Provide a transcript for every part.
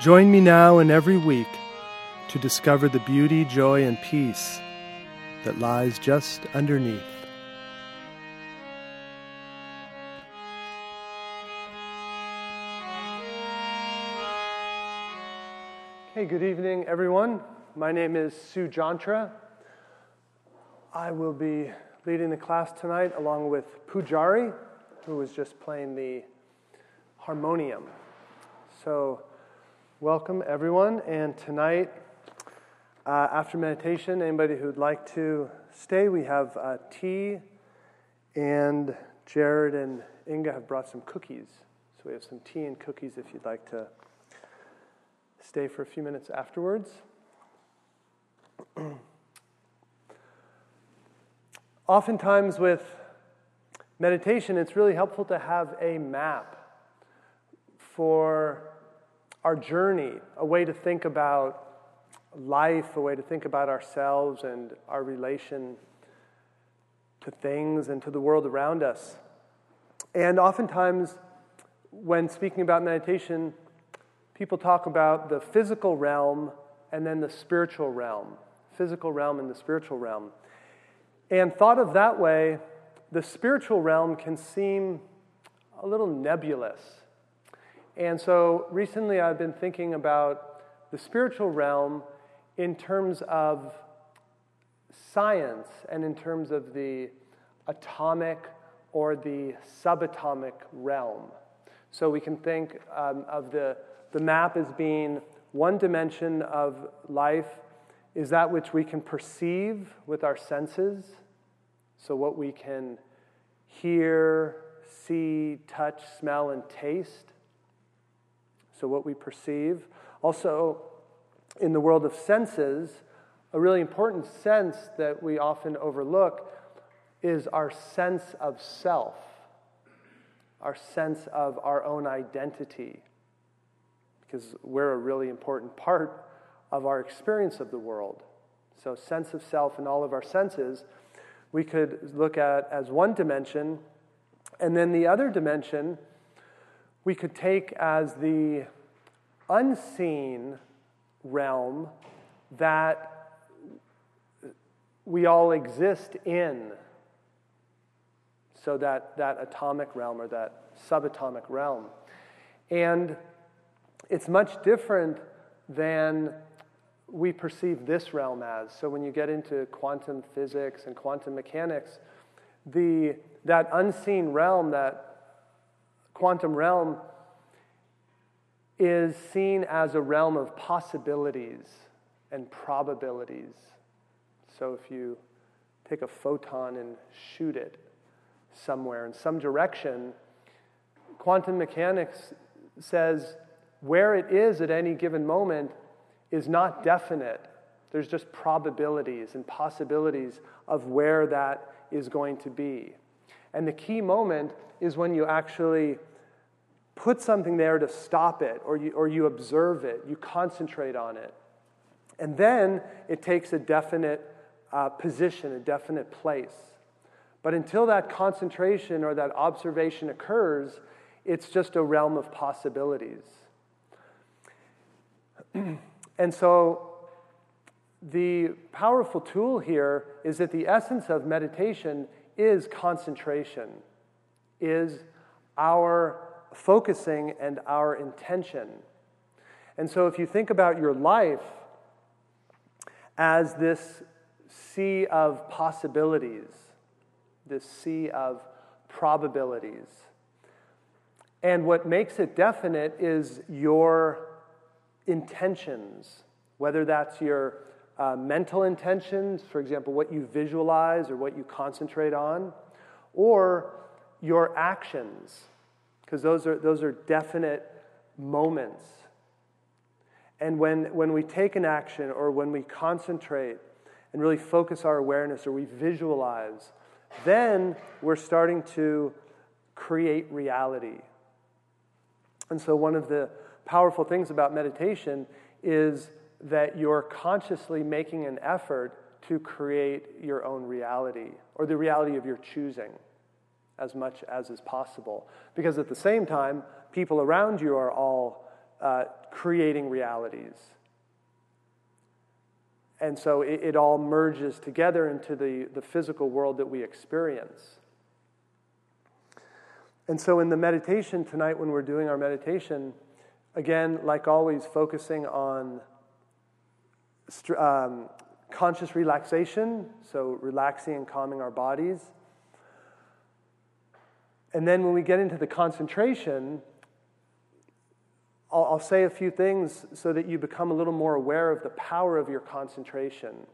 Join me now and every week to discover the beauty, joy, and peace that lies just underneath. Hey, good evening, everyone. My name is Sujantra. I will be leading the class tonight along with Pujari, who was just playing the harmonium. So, Welcome, everyone. And tonight, uh, after meditation, anybody who'd like to stay, we have uh, tea, and Jared and Inga have brought some cookies. So we have some tea and cookies if you'd like to stay for a few minutes afterwards. Oftentimes, with meditation, it's really helpful to have a map for our journey, a way to think about life, a way to think about ourselves and our relation to things and to the world around us. And oftentimes, when speaking about meditation, people talk about the physical realm and then the spiritual realm, physical realm and the spiritual realm. And thought of that way, the spiritual realm can seem a little nebulous and so recently I've been thinking about the spiritual realm in terms of science and in terms of the atomic or the subatomic realm. So we can think um, of the, the map as being one dimension of life is that which we can perceive with our senses. So what we can hear, see, touch, smell, and taste so what we perceive. Also, in the world of senses, a really important sense that we often overlook is our sense of self, our sense of our own identity, because we're a really important part of our experience of the world. So, sense of self in all of our senses, we could look at as one dimension, and then the other dimension we could take as the unseen realm that we all exist in. So, that, that atomic realm or that subatomic realm. And it's much different than we perceive this realm as. So, when you get into quantum physics and quantum mechanics, the, that unseen realm, that quantum realm, is seen as a realm of possibilities and probabilities. So if you take a photon and shoot it somewhere in some direction, quantum mechanics says where it is at any given moment is not definite. There's just probabilities and possibilities of where that is going to be. And the key moment is when you actually put something there to stop it, or you, or you observe it, you concentrate on it. And then it takes a definite uh, position, a definite place. But until that concentration or that observation occurs, it's just a realm of possibilities. and so the powerful tool here is that the essence of meditation is concentration, is our focusing and our intention. And so, if you think about your life as this sea of possibilities, this sea of probabilities, and what makes it definite is your intentions, whether that's your uh, mental intentions, for example, what you visualize or what you concentrate on, or your actions because those are, those are definite moments. And when, when we take an action or when we concentrate and really focus our awareness or we visualize, then we're starting to create reality. And so, one of the powerful things about meditation is that you're consciously making an effort to create your own reality or the reality of your choosing as much as is possible. Because at the same time, people around you are all uh, creating realities. And so it, it all merges together into the, the physical world that we experience. And so in the meditation tonight, when we're doing our meditation, again, like always, focusing on um, conscious relaxation, so relaxing and calming our bodies. And then when we get into the concentration, I'll, I'll, say a few things so that you become a little more aware of the power of your concentration.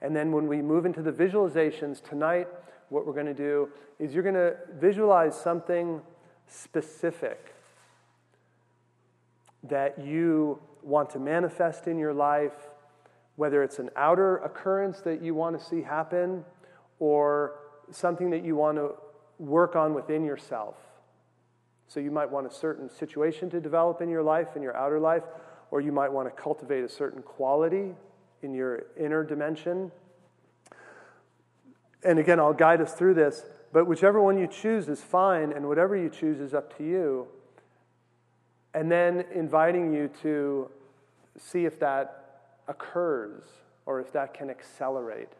And then when we move into the visualizations tonight, what we're going to do is you're going to visualize something specific that you want to manifest in your life, whether it's an outer occurrence that you want to see happen or something that you want to work on within yourself. So you might want a certain situation to develop in your life, in your outer life, or you might want to cultivate a certain quality in your inner dimension. And again, I'll guide us through this, but whichever one you choose is fine, and whatever you choose is up to you. And then inviting you to see if that occurs or if that can accelerate.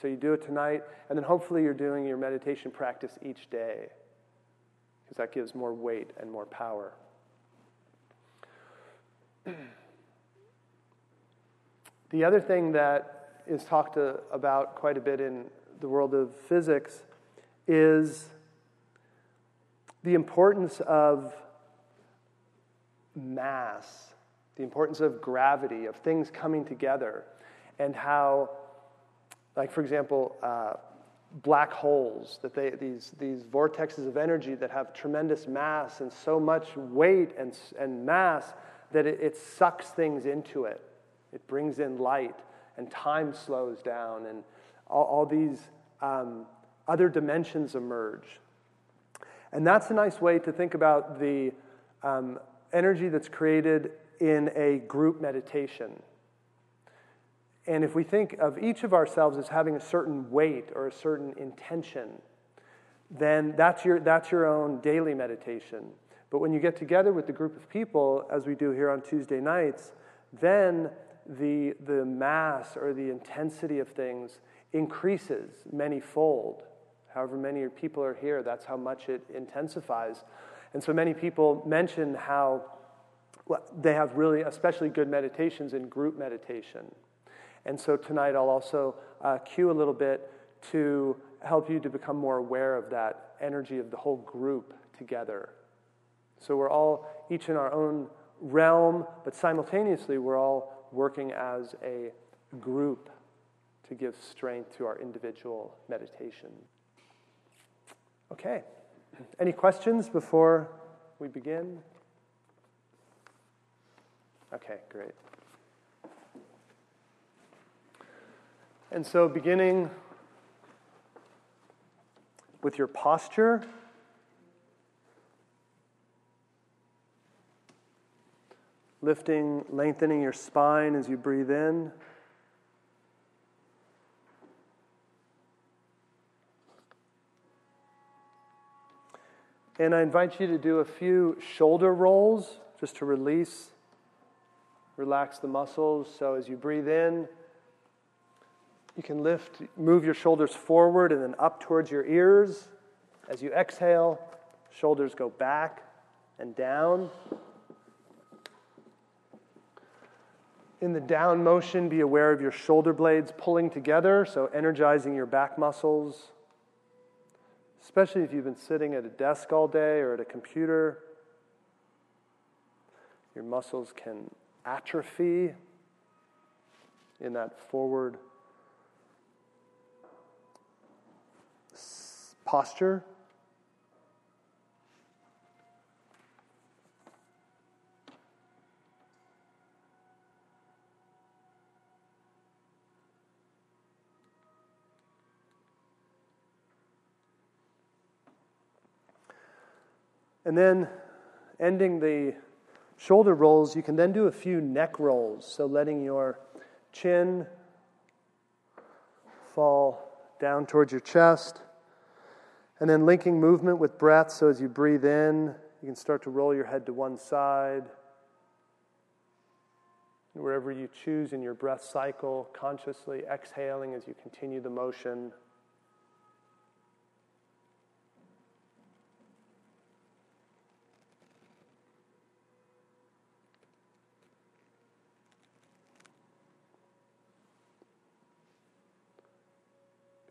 So you do it tonight, and then hopefully you're doing your meditation practice each day because that gives more weight and more power. the other thing that is talked uh, about quite a bit in the world of physics is the importance of mass, the importance of gravity, of things coming together, and how, like, for example, uh, black holes, that they, these, these vortexes of energy that have tremendous mass and so much weight and, and mass that it, it sucks things into it. It brings in light, and time slows down, and all, all these um, other dimensions emerge. And that's a nice way to think about the um, energy that's created in a group meditation. And if we think of each of ourselves as having a certain weight or a certain intention, then that's your, that's your own daily meditation. But when you get together with the group of people, as we do here on Tuesday nights, then the, the mass or the intensity of things increases many fold. However many people are here, that's how much it intensifies. And so many people mention how they have really, especially good meditations in group meditation. And so tonight I'll also uh, cue a little bit to help you to become more aware of that energy of the whole group together. So we're all each in our own realm, but simultaneously we're all working as a group to give strength to our individual meditation. Okay. Any questions before we begin? Okay, great. And so, beginning with your posture, lifting, lengthening your spine as you breathe in. And I invite you to do a few shoulder rolls just to release, relax the muscles. So as you breathe in, you can lift, move your shoulders forward and then up towards your ears. As you exhale, shoulders go back and down. In the down motion, be aware of your shoulder blades pulling together, so energizing your back muscles, especially if you've been sitting at a desk all day or at a computer. Your muscles can atrophy in that forward posture. And then ending the shoulder rolls, you can then do a few neck rolls. So letting your chin fall down towards your chest. And then linking movement with breath. So as you breathe in, you can start to roll your head to one side. Wherever you choose in your breath cycle, consciously exhaling as you continue the motion.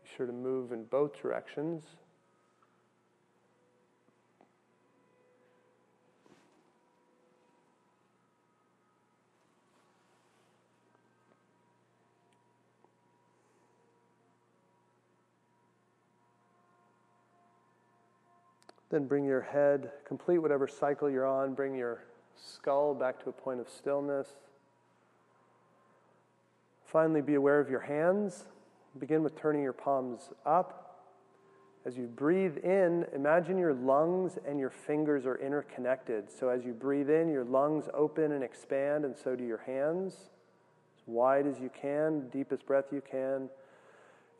Be sure to move in both directions. Then bring your head, complete whatever cycle you're on, bring your skull back to a point of stillness. Finally, be aware of your hands. Begin with turning your palms up. As you breathe in, imagine your lungs and your fingers are interconnected. So as you breathe in, your lungs open and expand, and so do your hands. As wide as you can, deepest breath you can.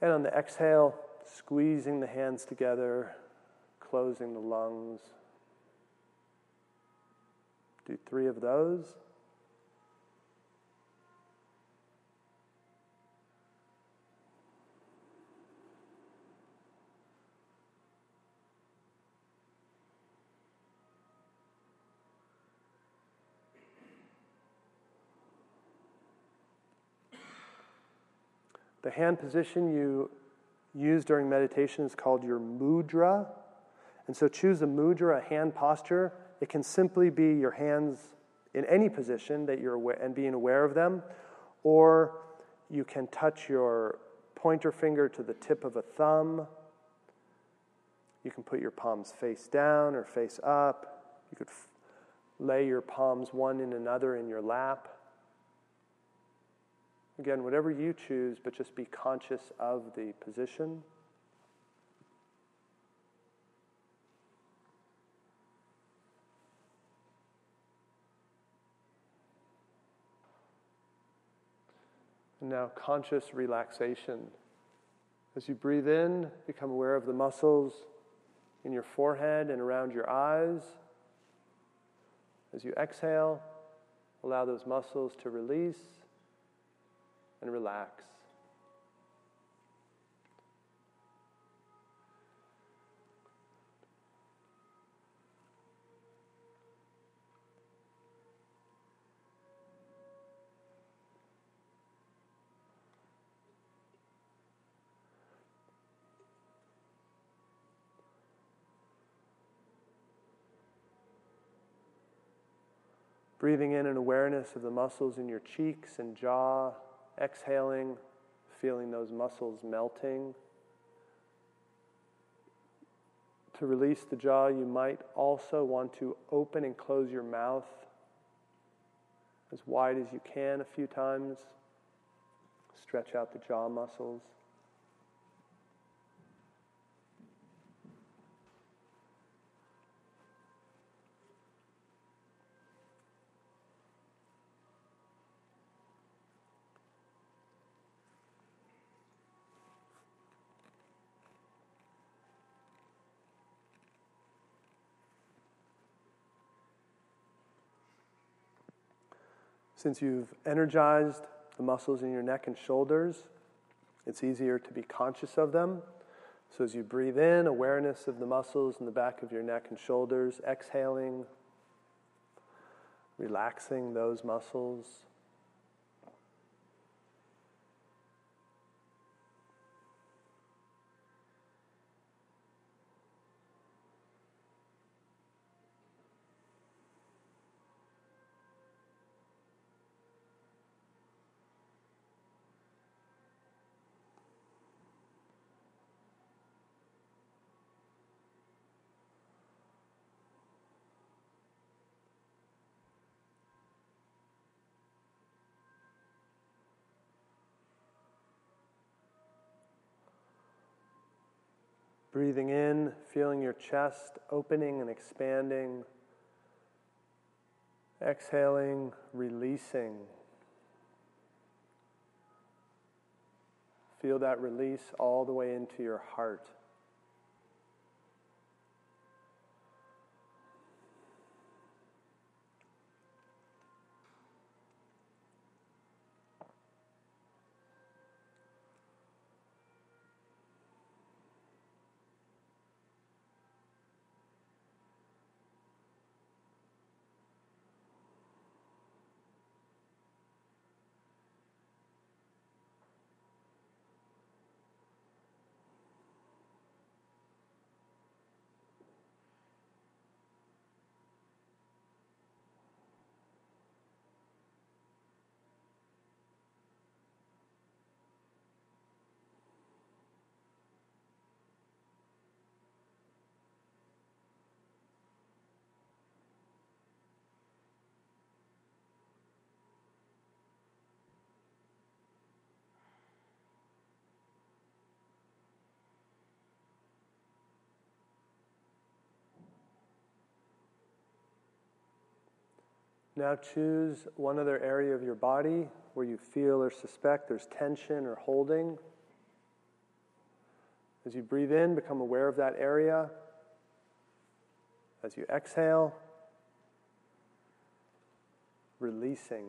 And on the exhale, squeezing the hands together, closing the lungs. Do three of those. The hand position you use during meditation is called your mudra. And so choose a mudra, a hand posture. It can simply be your hands in any position that you're aware, and being aware of them, or you can touch your pointer finger to the tip of a thumb. You can put your palms face down or face up. You could f- lay your palms one in another in your lap. Again, whatever you choose, but just be conscious of the position. Now, conscious relaxation. As you breathe in, become aware of the muscles in your forehead and around your eyes. As you exhale, allow those muscles to release and relax. Breathing in an awareness of the muscles in your cheeks and jaw Exhaling, feeling those muscles melting. To release the jaw, you might also want to open and close your mouth as wide as you can a few times. Stretch out the jaw muscles. Since you've energized the muscles in your neck and shoulders, it's easier to be conscious of them. So as you breathe in, awareness of the muscles in the back of your neck and shoulders, exhaling, relaxing those muscles. Breathing in, feeling your chest opening and expanding. Exhaling, releasing. Feel that release all the way into your heart. Now choose one other area of your body where you feel or suspect there's tension or holding. As you breathe in, become aware of that area. As you exhale, releasing.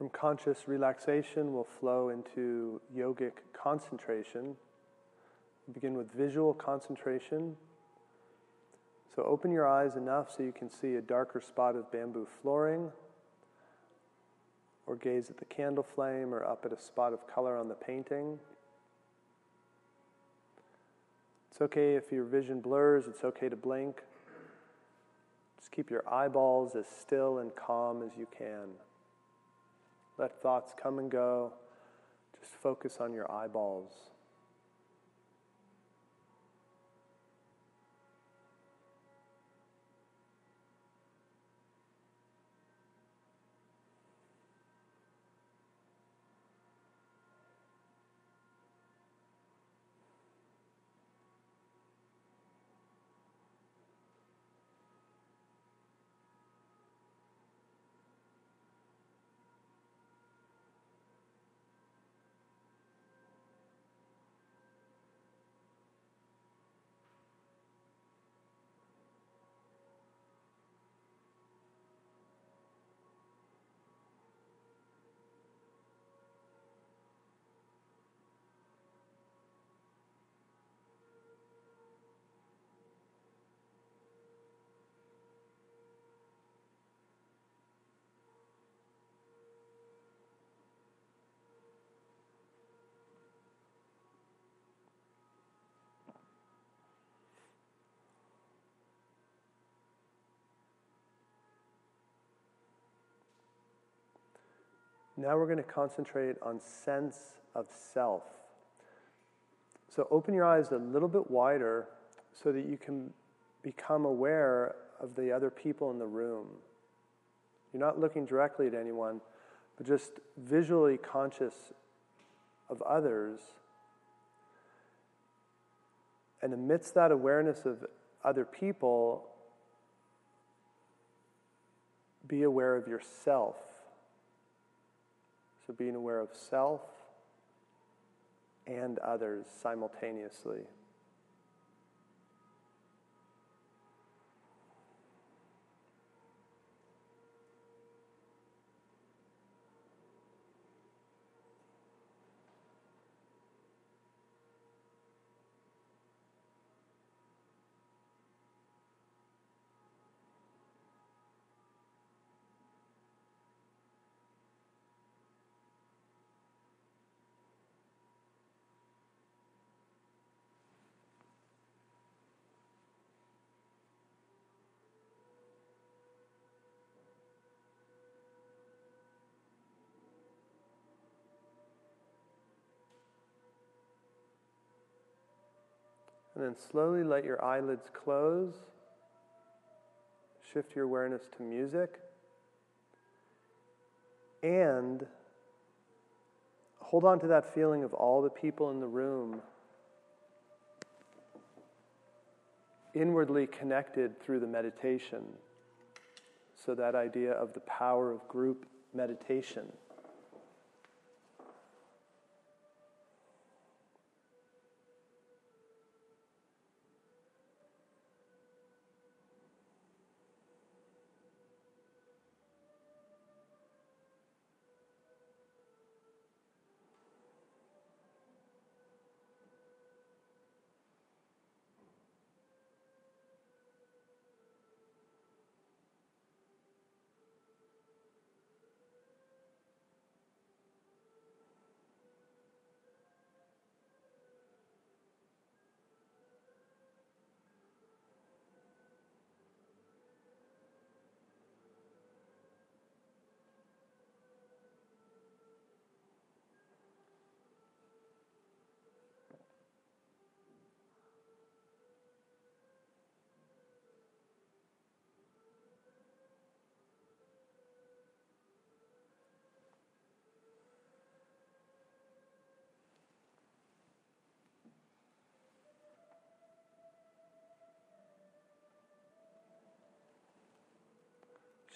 From conscious relaxation, we'll flow into yogic concentration. We begin with visual concentration. So open your eyes enough so you can see a darker spot of bamboo flooring, or gaze at the candle flame, or up at a spot of color on the painting. It's okay if your vision blurs, it's okay to blink. Just keep your eyeballs as still and calm as you can. Let thoughts come and go. Just focus on your eyeballs. Now we're going to concentrate on sense of self. So open your eyes a little bit wider so that you can become aware of the other people in the room. You're not looking directly at anyone, but just visually conscious of others. And amidst that awareness of other people, be aware of yourself. So being aware of self and others simultaneously. And then slowly let your eyelids close. Shift your awareness to music. And hold on to that feeling of all the people in the room inwardly connected through the meditation. So, that idea of the power of group meditation.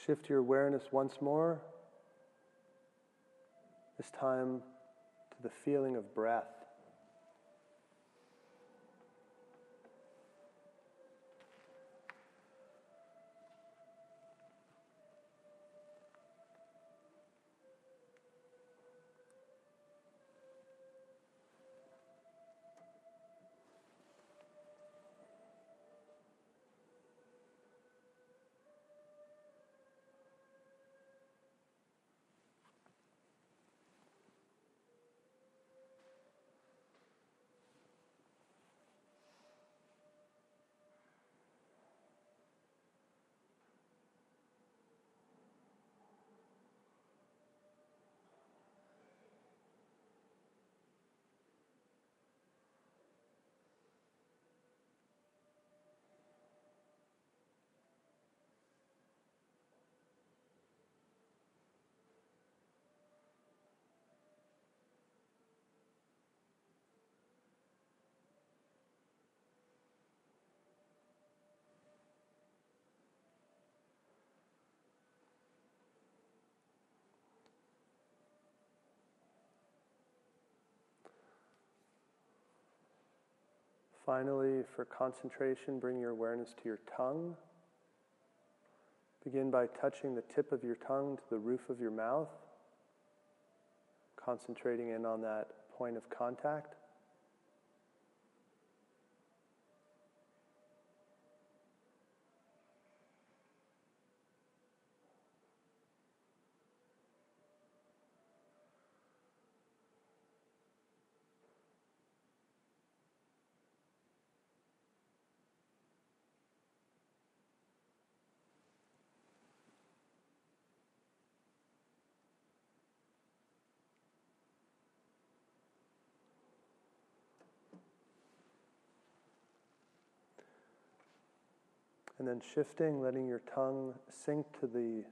Shift your awareness once more, this time to the feeling of breath. Finally, for concentration, bring your awareness to your tongue. Begin by touching the tip of your tongue to the roof of your mouth, concentrating in on that point of contact. And then shifting, letting your tongue sink to the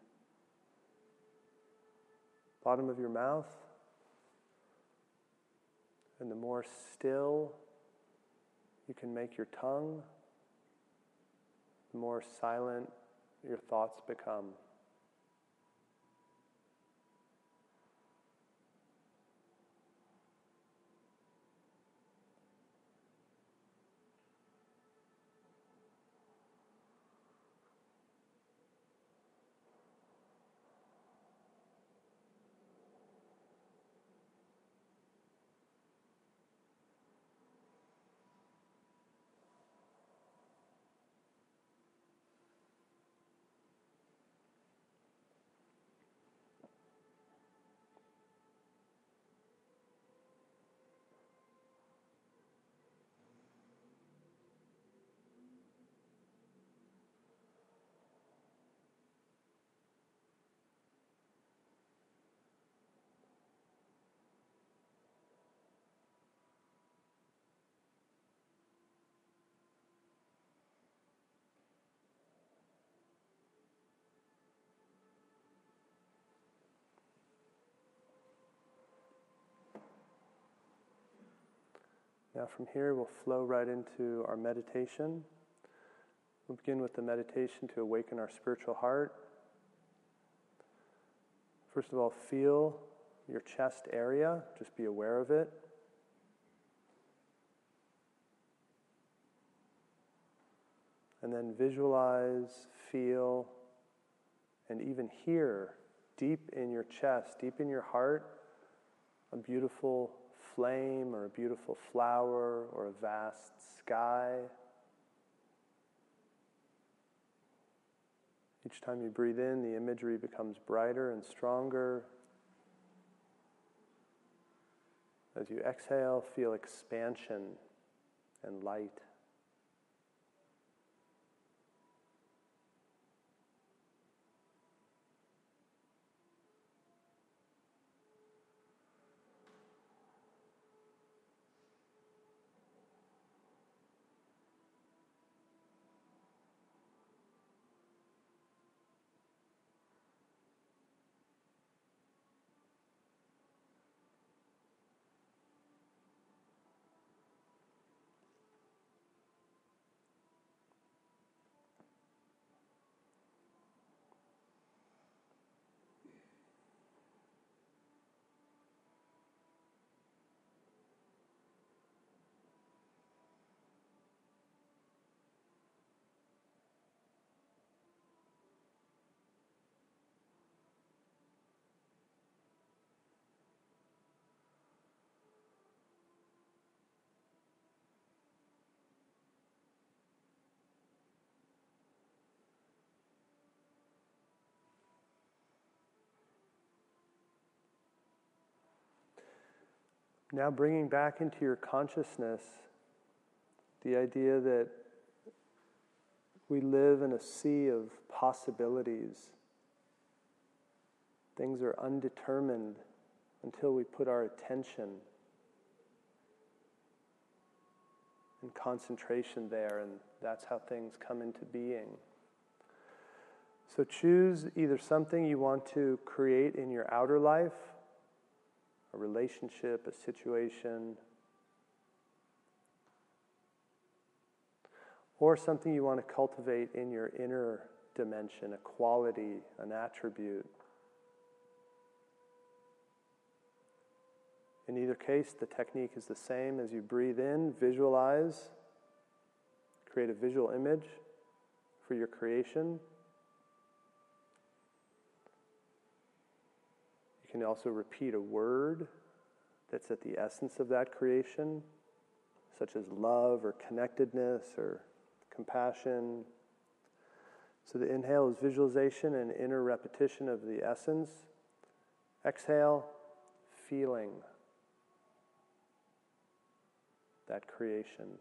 bottom of your mouth. And the more still you can make your tongue, the more silent your thoughts become. Now, from here, we'll flow right into our meditation. We'll begin with the meditation to awaken our spiritual heart. First of all, feel your chest area, just be aware of it. And then visualize, feel, and even hear deep in your chest, deep in your heart, a beautiful flame or a beautiful flower or a vast sky. Each time you breathe in, the imagery becomes brighter and stronger. As you exhale, feel expansion and light. Now, bringing back into your consciousness the idea that we live in a sea of possibilities. Things are undetermined until we put our attention and concentration there, and that's how things come into being. So choose either something you want to create in your outer life a relationship, a situation, or something you want to cultivate in your inner dimension, a quality, an attribute. In either case, the technique is the same. As you breathe in, visualize, create a visual image for your creation. Can also repeat a word that's at the essence of that creation, such as love or connectedness or compassion. So the inhale is visualization and inner repetition of the essence. Exhale, feeling that creation.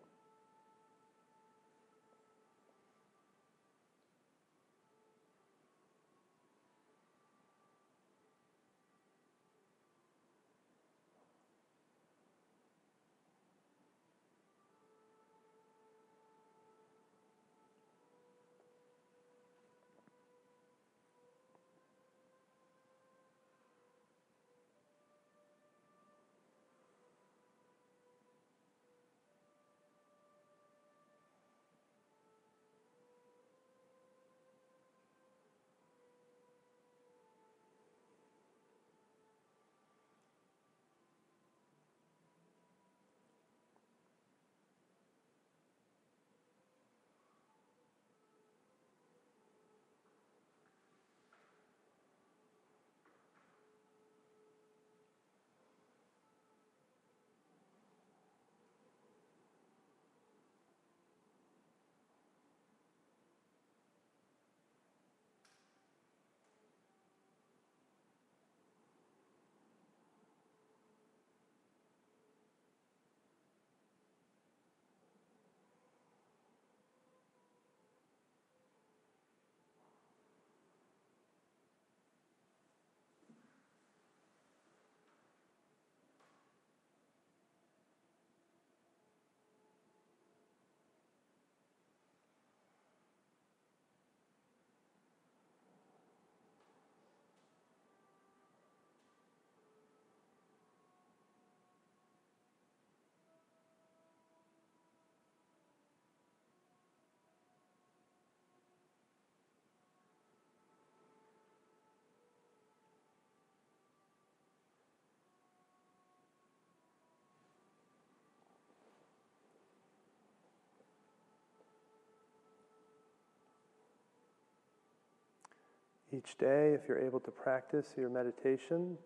Each day, if you're able to practice your meditation,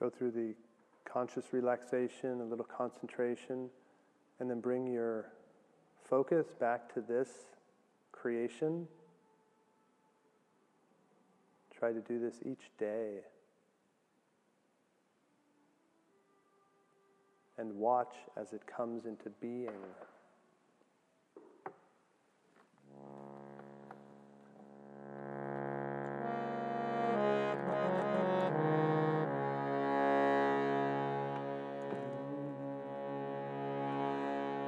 go through the conscious relaxation, a little concentration, and then bring your focus back to this creation. Try to do this each day. And watch as it comes into being.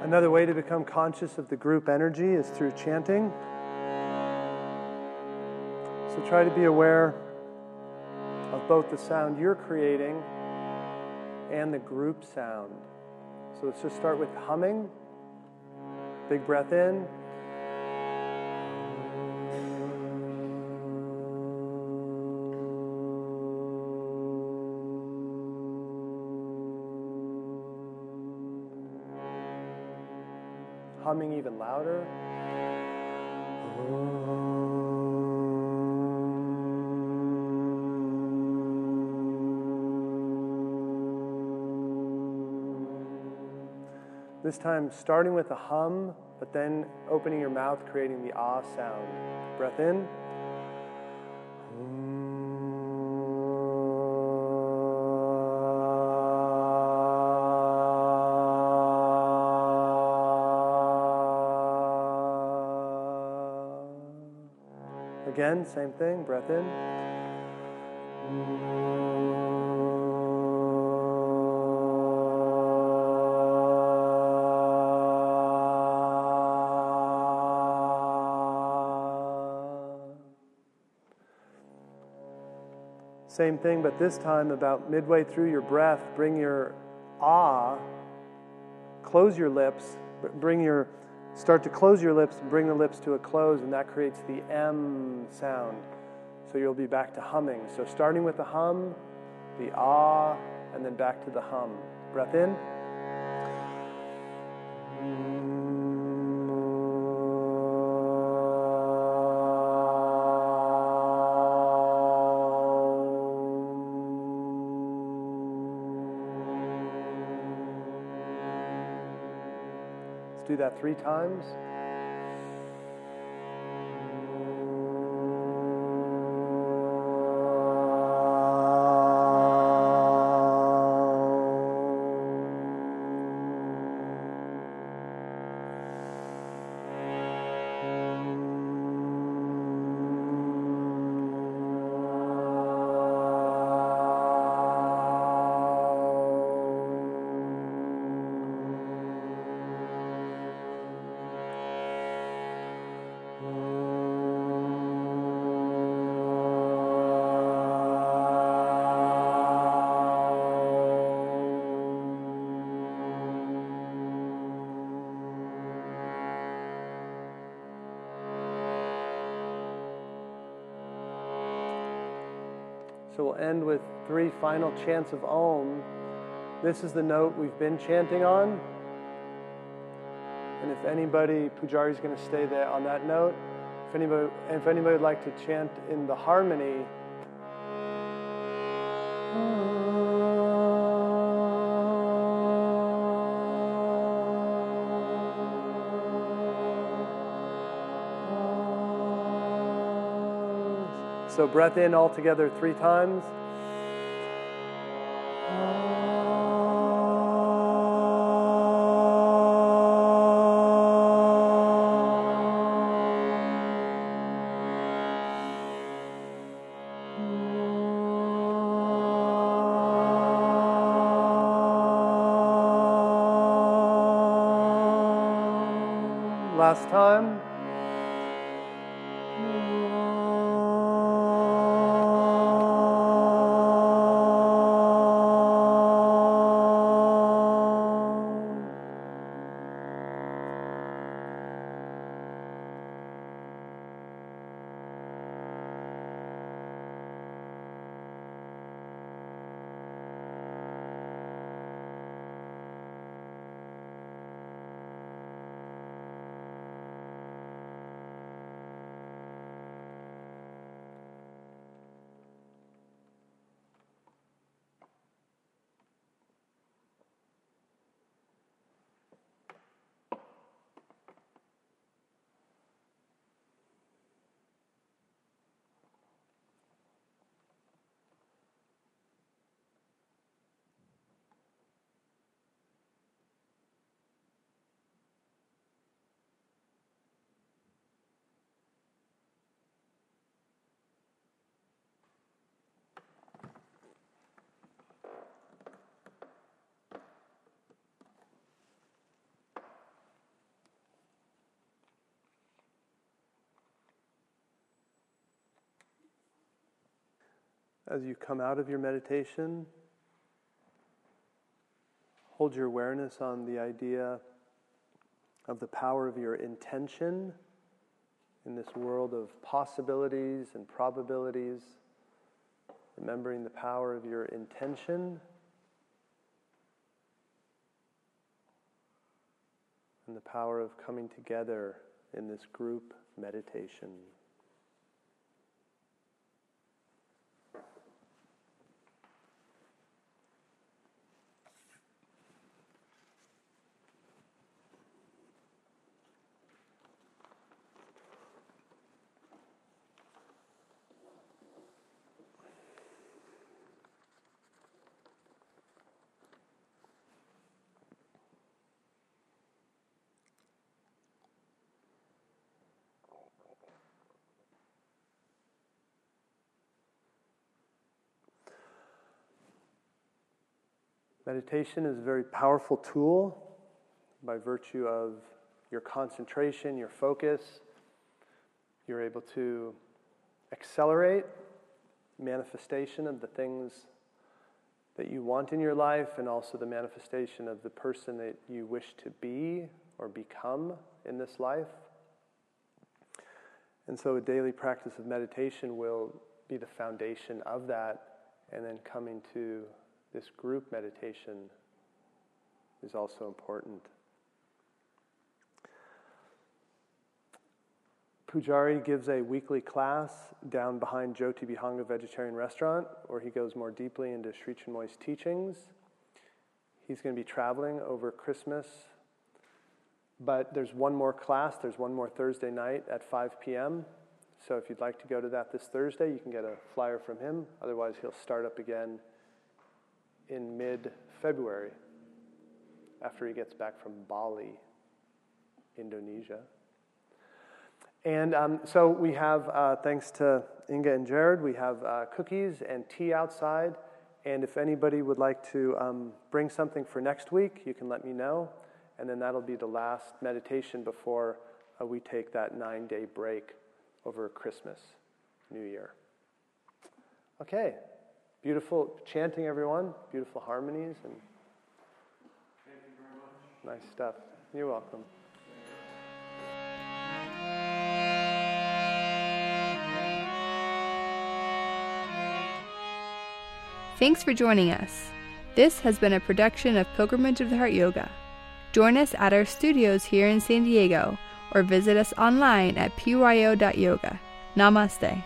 Another way to become conscious of the group energy is through chanting. So try to be aware of both the sound you're creating and the group sound. So let's just start with humming. Big breath in. Humming even louder. This time, starting with a hum, but then opening your mouth, creating the ah sound. Breath in. Again, same thing, breath in. Same thing, but this time about midway through your breath, bring your ah, close your lips, bring your Start to close your lips bring the lips to a close, and that creates the M sound. So you'll be back to humming. So starting with the hum, the ah, and then back to the hum. Breath in. That three times. Final chants of Om. This is the note we've been chanting on. And if anybody, Pujari is going to stay there on that note. If anybody, if anybody would like to chant in the harmony, So breath in all together three times. Last time. As you come out of your meditation, hold your awareness on the idea of the power of your intention in this world of possibilities and probabilities, remembering the power of your intention and the power of coming together in this group meditation. Meditation is a very powerful tool by virtue of your concentration, your focus. You're able to accelerate manifestation of the things that you want in your life and also the manifestation of the person that you wish to be or become in this life. And so a daily practice of meditation will be the foundation of that and then coming to this group meditation is also important. Pujari gives a weekly class down behind Jyoti Bihanga Vegetarian Restaurant where he goes more deeply into Sri Chinmoy's teachings. He's going to be traveling over Christmas, but there's one more class. There's one more Thursday night at 5 p.m. So if you'd like to go to that this Thursday, you can get a flyer from him. Otherwise, he'll start up again in mid February after he gets back from Bali, Indonesia. And um, so we have, uh, thanks to Inga and Jared, we have uh, cookies and tea outside. And if anybody would like to um, bring something for next week, you can let me know. And then that'll be the last meditation before uh, we take that nine day break over Christmas, New Year. Okay, Beautiful chanting, everyone. Beautiful harmonies and nice stuff. You're welcome. Thanks for joining us. This has been a production of Pilgrimage of the Heart Yoga. Join us at our studios here in San Diego or visit us online at pyo.yoga. Namaste.